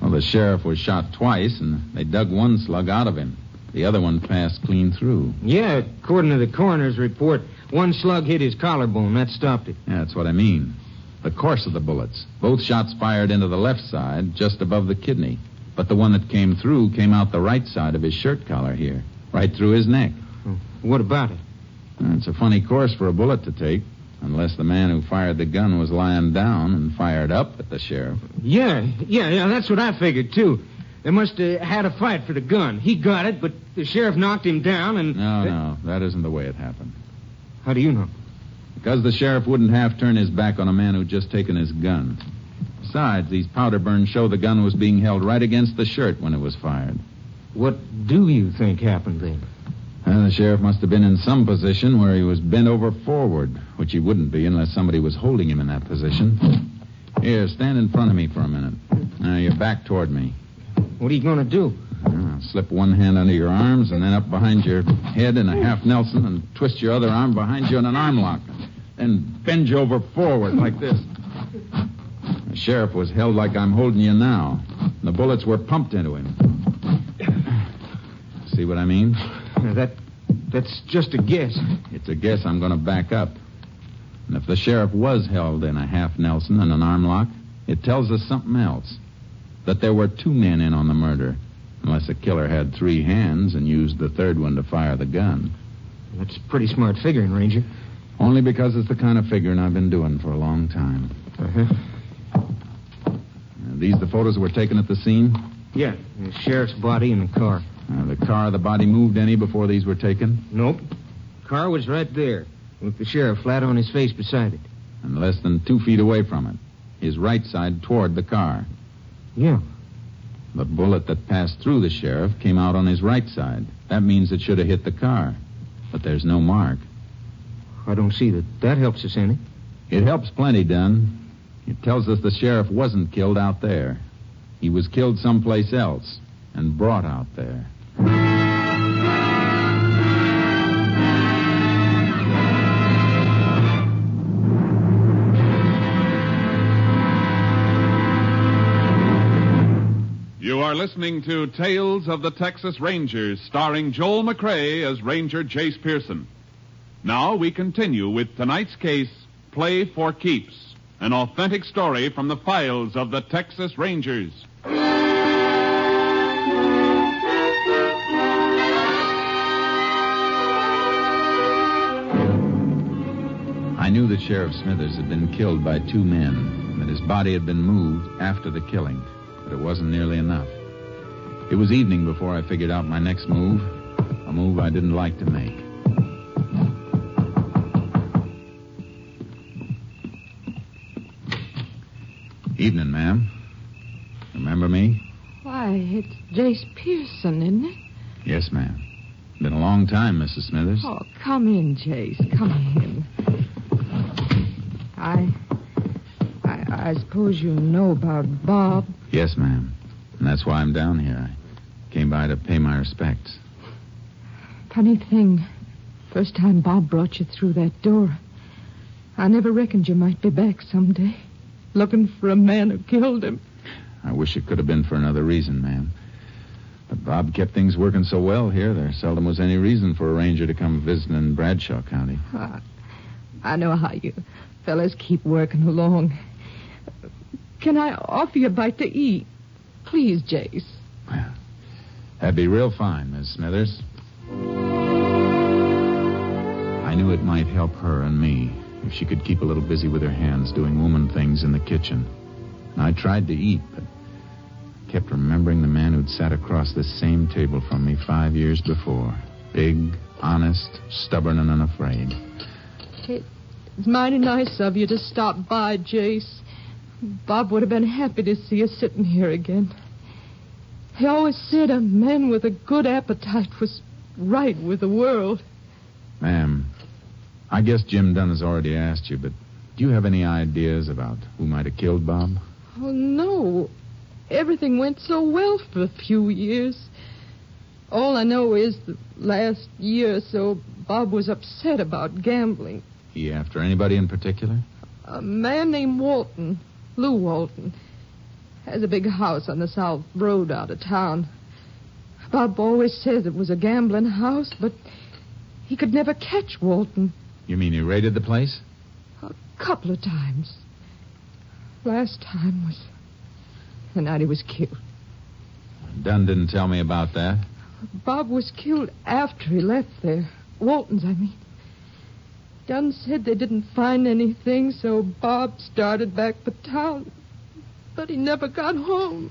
Well, the sheriff was shot twice, and they dug one slug out of him. The other one passed clean through. Yeah, according to the coroner's report, one slug hit his collarbone. That stopped it. Yeah, that's what I mean. The course of the bullets. Both shots fired into the left side, just above the kidney. But the one that came through came out the right side of his shirt collar here, right through his neck. Oh, what about it? It's a funny course for a bullet to take, unless the man who fired the gun was lying down and fired up at the sheriff. Yeah, yeah, yeah, that's what I figured, too. They must have had a fight for the gun. He got it, but the sheriff knocked him down and. No, no, that isn't the way it happened. How do you know? Because the sheriff wouldn't half turn his back on a man who'd just taken his gun. Besides, these powder burns show the gun was being held right against the shirt when it was fired. What do you think happened then? Well, the sheriff must have been in some position where he was bent over forward, which he wouldn't be unless somebody was holding him in that position. Here, stand in front of me for a minute. Now, your back toward me. What are you going to do? Well, slip one hand under your arms and then up behind your head in a half Nelson and twist your other arm behind you in an arm lock. Then bend you over forward like this. The sheriff was held like I'm holding you now. The bullets were pumped into him. See what I mean? That that's just a guess. It's a guess I'm going to back up. And if the sheriff was held in a half Nelson and an arm lock, it tells us something else. That there were two men in on the murder, unless the killer had three hands and used the third one to fire the gun. That's pretty smart figuring, Ranger. Only because it's the kind of figuring I've been doing for a long time. Uh-huh. Are these the photos that were taken at the scene? Yeah, the sheriff's body in the car. Uh, the car, the body moved any before these were taken? Nope. Car was right there, with the sheriff flat on his face beside it. And less than two feet away from it. His right side toward the car. Yeah. The bullet that passed through the sheriff came out on his right side. That means it should have hit the car. But there's no mark. I don't see that that helps us any. It helps plenty, Dunn. It tells us the sheriff wasn't killed out there. He was killed someplace else and brought out there. Listening to Tales of the Texas Rangers, starring Joel McCrea as Ranger Jace Pearson. Now we continue with tonight's case, Play for Keeps, an authentic story from the files of the Texas Rangers. I knew that Sheriff Smithers had been killed by two men, that his body had been moved after the killing, but it wasn't nearly enough. It was evening before I figured out my next move, a move I didn't like to make. Evening, ma'am. Remember me? Why, it's Jace Pearson, isn't it? Yes, ma'am. Been a long time, Mrs. Smithers. Oh, come in, Jace. Come in. I, I, I suppose you know about Bob. Yes, ma'am. And that's why I'm down here. I came by to pay my respects. Funny thing. First time Bob brought you through that door, I never reckoned you might be back someday, looking for a man who killed him. I wish it could have been for another reason, ma'am. But Bob kept things working so well here, there seldom was any reason for a ranger to come visiting in Bradshaw County. Uh, I know how you fellas keep working along. Can I offer you a bite to eat? Please, Jace. That'd be real fine, Miss Smithers. I knew it might help her and me if she could keep a little busy with her hands doing woman things in the kitchen. And I tried to eat, but kept remembering the man who'd sat across this same table from me five years before. Big, honest, stubborn, and unafraid. It's mighty nice of you to stop by, Jace. Bob would have been happy to see you sitting here again. He always said a man with a good appetite was right with the world. Ma'am, I guess Jim Dunn has already asked you, but do you have any ideas about who might have killed Bob? Oh, no. Everything went so well for a few years. All I know is the last year or so, Bob was upset about gambling. He after anybody in particular? A man named Walton, Lou Walton, has a big house on the South Road out of town. Bob always says it was a gambling house, but he could never catch Walton. You mean he raided the place? A couple of times. Last time was the night he was killed. Dunn didn't tell me about that. Bob was killed after he left there. Walton's, I mean. Dunn said they didn't find anything, so Bob started back for town. But he never got home.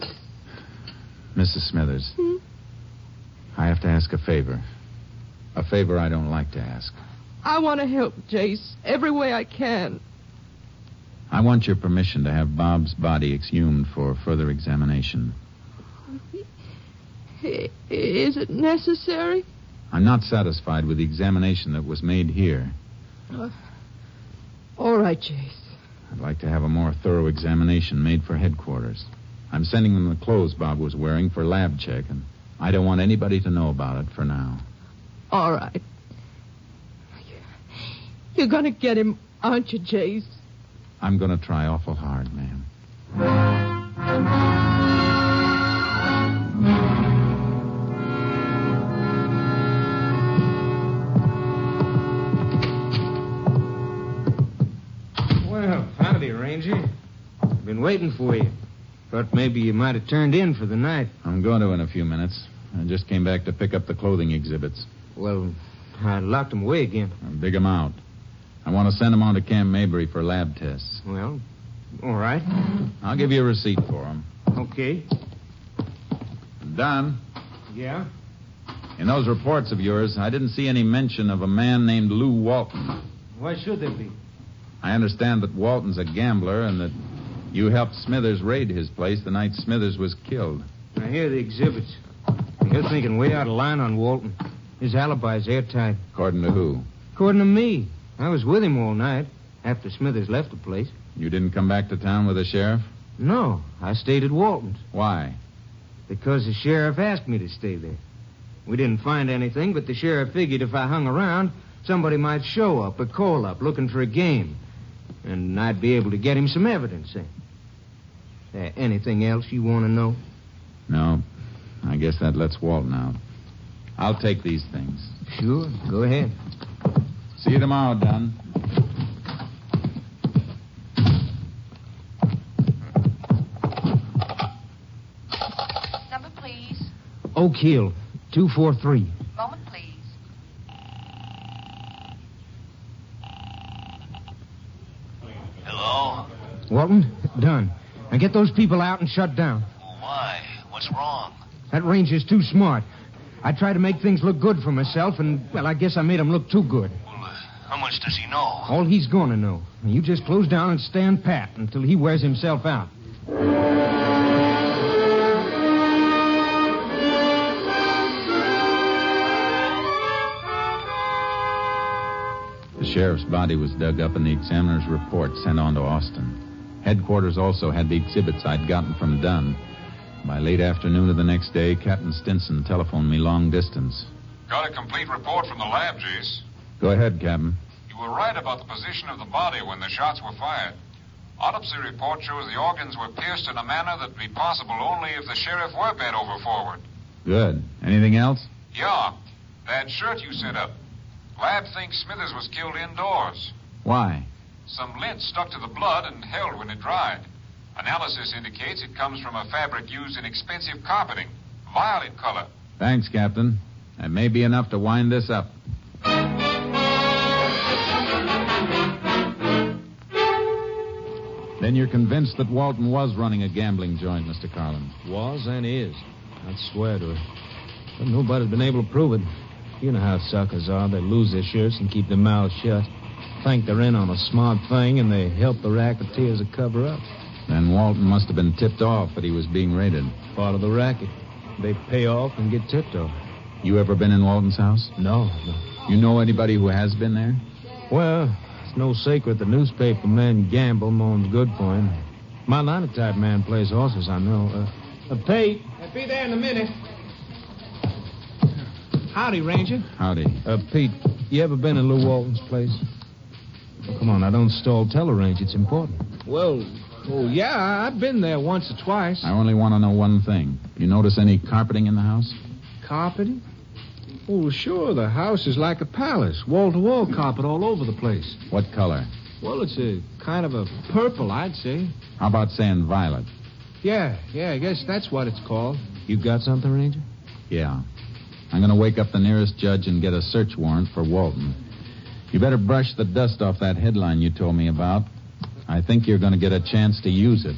Mrs. Smithers, Hmm? I have to ask a favor. A favor I don't like to ask. I want to help Jace every way I can. I want your permission to have Bob's body exhumed for further examination. Is it necessary? I'm not satisfied with the examination that was made here. Uh, all right, Jace. I'd like to have a more thorough examination made for headquarters. I'm sending them the clothes Bob was wearing for lab check, and I don't want anybody to know about it for now. All right. You're going to get him, aren't you, Jace? I'm going to try awful hard, ma'am. Been waiting for you. Thought maybe you might have turned in for the night. I'm going to in a few minutes. I just came back to pick up the clothing exhibits. Well, I locked them away again. I'll dig them out. I want to send them on to Camp Mabry for lab tests. Well, all right. I'll give you a receipt for them. Okay. Dunn, Yeah? in those reports of yours, I didn't see any mention of a man named Lou Walton. Why should there be? I understand that Walton's a gambler and that you helped Smithers raid his place the night Smithers was killed. I hear the exhibits. You're thinking way out of line on Walton. His alibi's airtight. According to who? According to me, I was with him all night after Smithers left the place. You didn't come back to town with the sheriff? No, I stayed at Walton's Why? because the sheriff asked me to stay there. We didn't find anything, but the sheriff figured if I hung around, somebody might show up or call up looking for a game. And I'd be able to get him some evidence. Eh? Uh, anything else you want to know? No. I guess that lets Walton out. I'll take these things. Sure, go ahead. See you tomorrow, Dunn. Number, please. Oak Hill, 243. Moment, please. Hello? Walton, Dunn. Now get those people out and shut down. Why? What's wrong? That ranger's too smart. I tried to make things look good for myself, and, well, I guess I made him look too good. Well, uh, How much does he know? All he's going to know. You just close down and stand pat until he wears himself out. The sheriff's body was dug up and the examiner's report sent on to Austin. Headquarters also had the exhibits I'd gotten from Dunn. By late afternoon of the next day, Captain Stinson telephoned me long distance. Got a complete report from the lab, Jace. Go ahead, Captain. You were right about the position of the body when the shots were fired. Autopsy report shows the organs were pierced in a manner that'd be possible only if the sheriff were bent over forward. Good. Anything else? Yeah, that shirt you sent up. Lab thinks Smithers was killed indoors. Why? Some lint stuck to the blood and held when it dried. Analysis indicates it comes from a fabric used in expensive carpeting, violet color. Thanks, Captain. That may be enough to wind this up. Then you're convinced that Walton was running a gambling joint, Mr. Carlin. Was and is. I'd swear to it. But nobody's been able to prove it. You know how suckers are. They lose their shirts and keep their mouths shut. Think they're in on a smart thing and they help the racketeers to cover up. Then Walton must have been tipped off that he was being raided. Part of the racket. They pay off and get tipped off. You ever been in Walton's house? No, no. You know anybody who has been there? Well, it's no secret the newspaper man Gamble moans good for him. My linotype man plays horses, I know. Uh, uh, Pete. I'll be there in a minute. Howdy, Ranger. Howdy. Uh, Pete, you ever been in Lou Walton's place? Come on, now don't stall. Tell her, Ranger. It's important. Well, oh, yeah, I've been there once or twice. I only want to know one thing. You notice any carpeting in the house? Carpeting? Oh, sure. The house is like a palace. Wall to wall carpet all over the place. What color? Well, it's a kind of a purple, I'd say. How about saying violet? Yeah, yeah, I guess that's what it's called. You got something, Ranger? Yeah. I'm going to wake up the nearest judge and get a search warrant for Walton. You better brush the dust off that headline you told me about. I think you're going to get a chance to use it.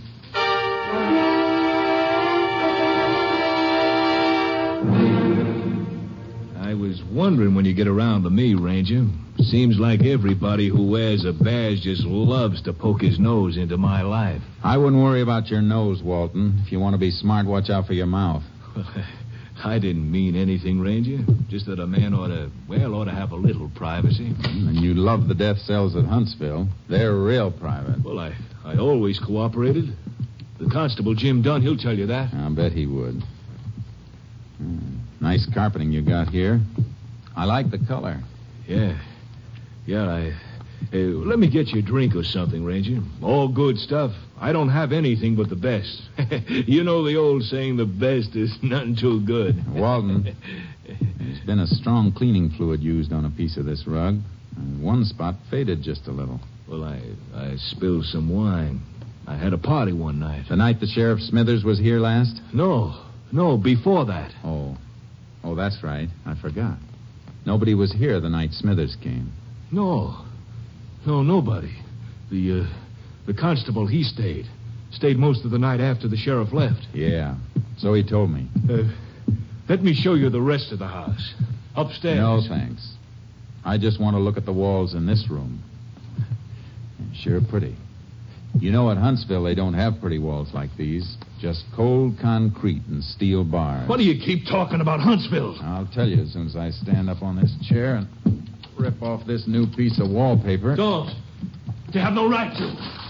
I was wondering when you get around to me, Ranger. Seems like everybody who wears a badge just loves to poke his nose into my life. I wouldn't worry about your nose, Walton. If you want to be smart, watch out for your mouth. (laughs) I didn't mean anything, Ranger. Just that a man ought to, well, ought to have a little privacy. And you love the death cells at Huntsville. They're real private. Well, I, I always cooperated. The constable, Jim Dunn, he'll tell you that. I bet he would. Hmm. Nice carpeting you got here. I like the color. Yeah. Yeah, I. Hey, let me get you a drink or something, Ranger. All good stuff. I don't have anything but the best. (laughs) you know the old saying, the best is nothing too good. (laughs) Walton, there's been a strong cleaning fluid used on a piece of this rug. And one spot faded just a little. Well, I, I spilled some wine. I had a party one night. The night the Sheriff Smithers was here last? No, no, before that. Oh. Oh, that's right. I forgot. Nobody was here the night Smithers came. No. No, nobody. The, uh, the constable, he stayed. Stayed most of the night after the sheriff left. Yeah. So he told me. Uh, let me show you the rest of the house. Upstairs. No, thanks. I just want to look at the walls in this room. Sure pretty. You know, at Huntsville, they don't have pretty walls like these. Just cold concrete and steel bars. What do you keep talking about Huntsville? I'll tell you as soon as I stand up on this chair and rip off this new piece of wallpaper. Don't. You have no right to.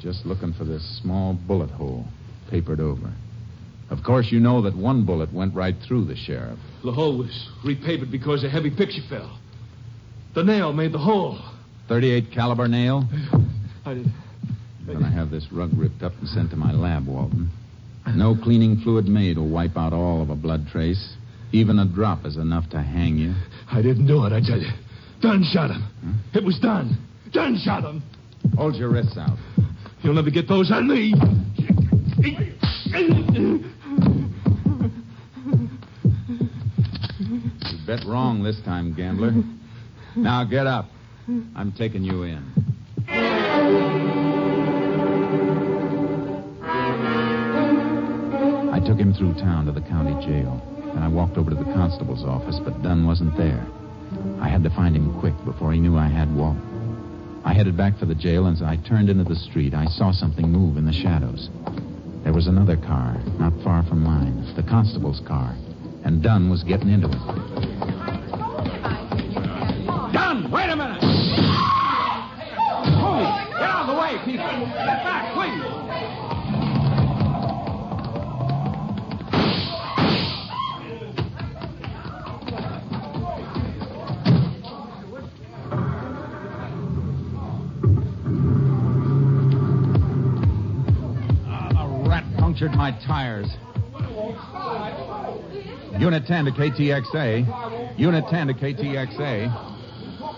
Just looking for this small bullet hole papered over. Of course, you know that one bullet went right through the sheriff. The hole was repapered because a heavy picture fell. The nail made the hole. 38 caliber nail? (sighs) I did. I'm going to have this rug ripped up and sent to my lab, Walton. No cleaning fluid made will wipe out all of a blood trace. Even a drop is enough to hang you. I didn't do it, I tell you. Dunn shot him. Huh? It was Dunn. Dunn shot him. Hold your wrists out. You'll never get those on me. You bet wrong this time, gambler. Now get up. I'm taking you in. I took him through town to the county jail. Then I walked over to the constable's office, but Dunn wasn't there. I had to find him quick before he knew I had Walt. I headed back for the jail, and as I turned into the street, I saw something move in the shadows. There was another car, not far from mine, the constable's car, and Dunn was getting into it. Unit 10 to KTXA. Unit 10 to KTXA.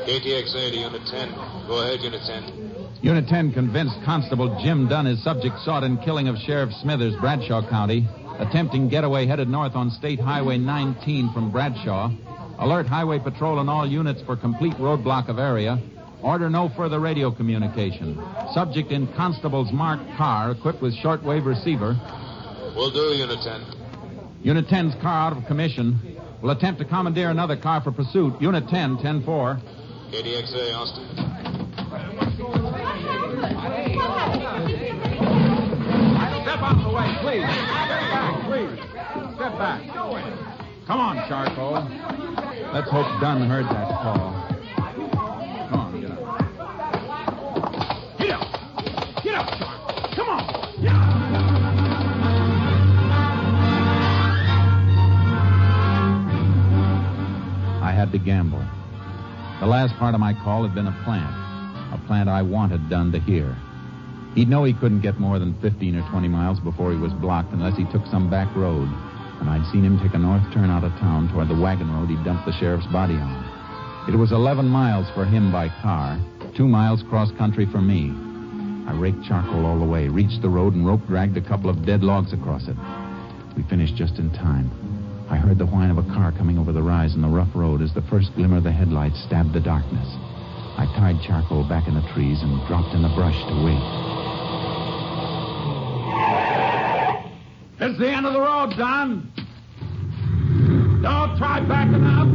KTXA to Unit 10. Go ahead, Unit 10. Unit 10 convinced Constable Jim Dunn is subject sought in killing of Sheriff Smithers, Bradshaw County. Attempting getaway headed north on State Highway 19 from Bradshaw. Alert Highway Patrol and all units for complete roadblock of area. Order no further radio communication. Subject in Constable's marked car equipped with shortwave receiver. We'll do, Unit 10. Unit 10's car out of commission. Will attempt to commandeer another car for pursuit. Unit 10, 10 4. KTXA, Austin. Step out of the way, please. Step back, please. Step back. Come on, Charcoal. Let's hope Dunn heard that call. Had to gamble. The last part of my call had been a plant, a plant I wanted Dunn to hear. He'd know he couldn't get more than 15 or 20 miles before he was blocked unless he took some back road. And I'd seen him take a north turn out of town toward the wagon road he dumped the sheriff's body on. It was 11 miles for him by car, two miles cross country for me. I raked charcoal all the way, reached the road, and rope dragged a couple of dead logs across it. We finished just in time. I heard the whine of a car coming over the rise in the rough road as the first glimmer of the headlights stabbed the darkness. I tied charcoal back in the trees and dropped in the brush to wait. It's the end of the road, Dunn. Dunn't try backing up.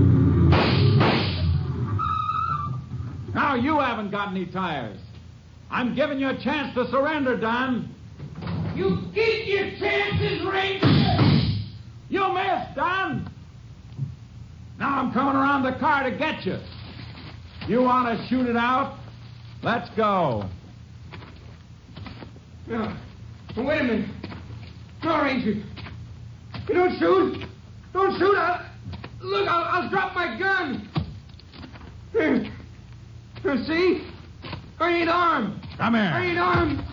Now you haven't got any tires. I'm giving you a chance to surrender, Don. You get your chances, Ranger! You missed, Dunn. Now I'm coming around the car to get you. You want to shoot it out? Let's go. No. Now, wait a minute. No, Ranger. You don't shoot. Don't shoot. I'll, look, I'll, I'll drop my gun. Here. Now, see? I ain't armed. Come here. I ain't armed.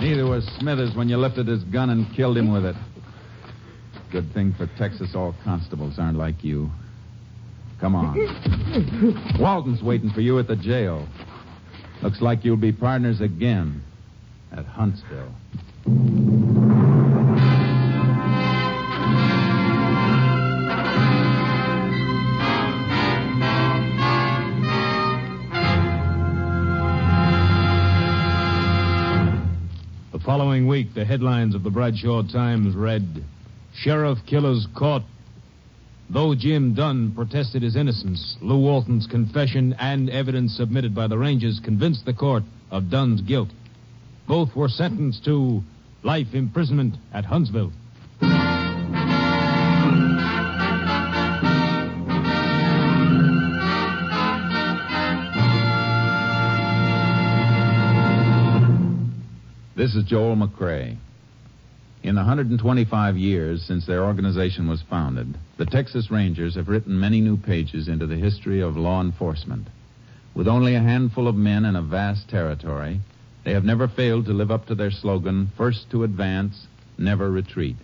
Neither was Smithers when you lifted his gun and killed him with it. Good thing for Texas all constables aren't like you. Come on. (laughs) Walton's waiting for you at the jail. Looks like you'll be partners again at Huntsville. The following week, the headlines of the Bradshaw Times read Sheriff Killers Caught. Though Jim Dunn protested his innocence, Lou Walton's confession and evidence submitted by the Rangers convinced the court of Dunn's guilt. Both were sentenced to life imprisonment at Huntsville. This is Joel McCrea. In the 125 years since their organization was founded, the Texas Rangers have written many new pages into the history of law enforcement. With only a handful of men and a vast territory, they have never failed to live up to their slogan, first to advance, never retreat.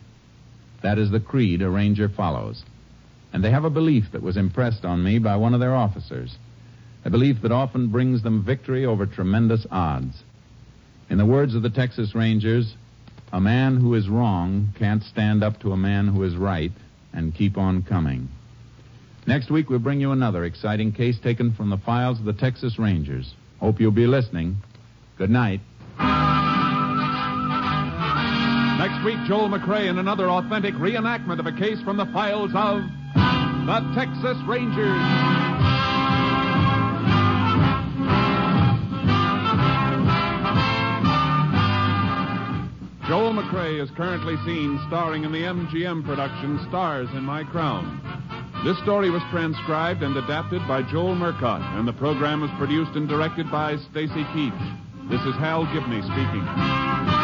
That is the creed a Ranger follows. And they have a belief that was impressed on me by one of their officers, a belief that often brings them victory over tremendous odds. In the words of the Texas Rangers, a man who is wrong can't stand up to a man who is right and keep on coming. Next week, we'll bring you another exciting case taken from the files of the Texas Rangers. Hope you'll be listening. Good night. Next week, Joel McCrea in another authentic reenactment of a case from the files of the Texas Rangers. Joel McCrea is currently seen starring in the MGM production Stars in My Crown. This story was transcribed and adapted by Joel Murcott, and the program was produced and directed by Stacy Keach. This is Hal Gibney speaking.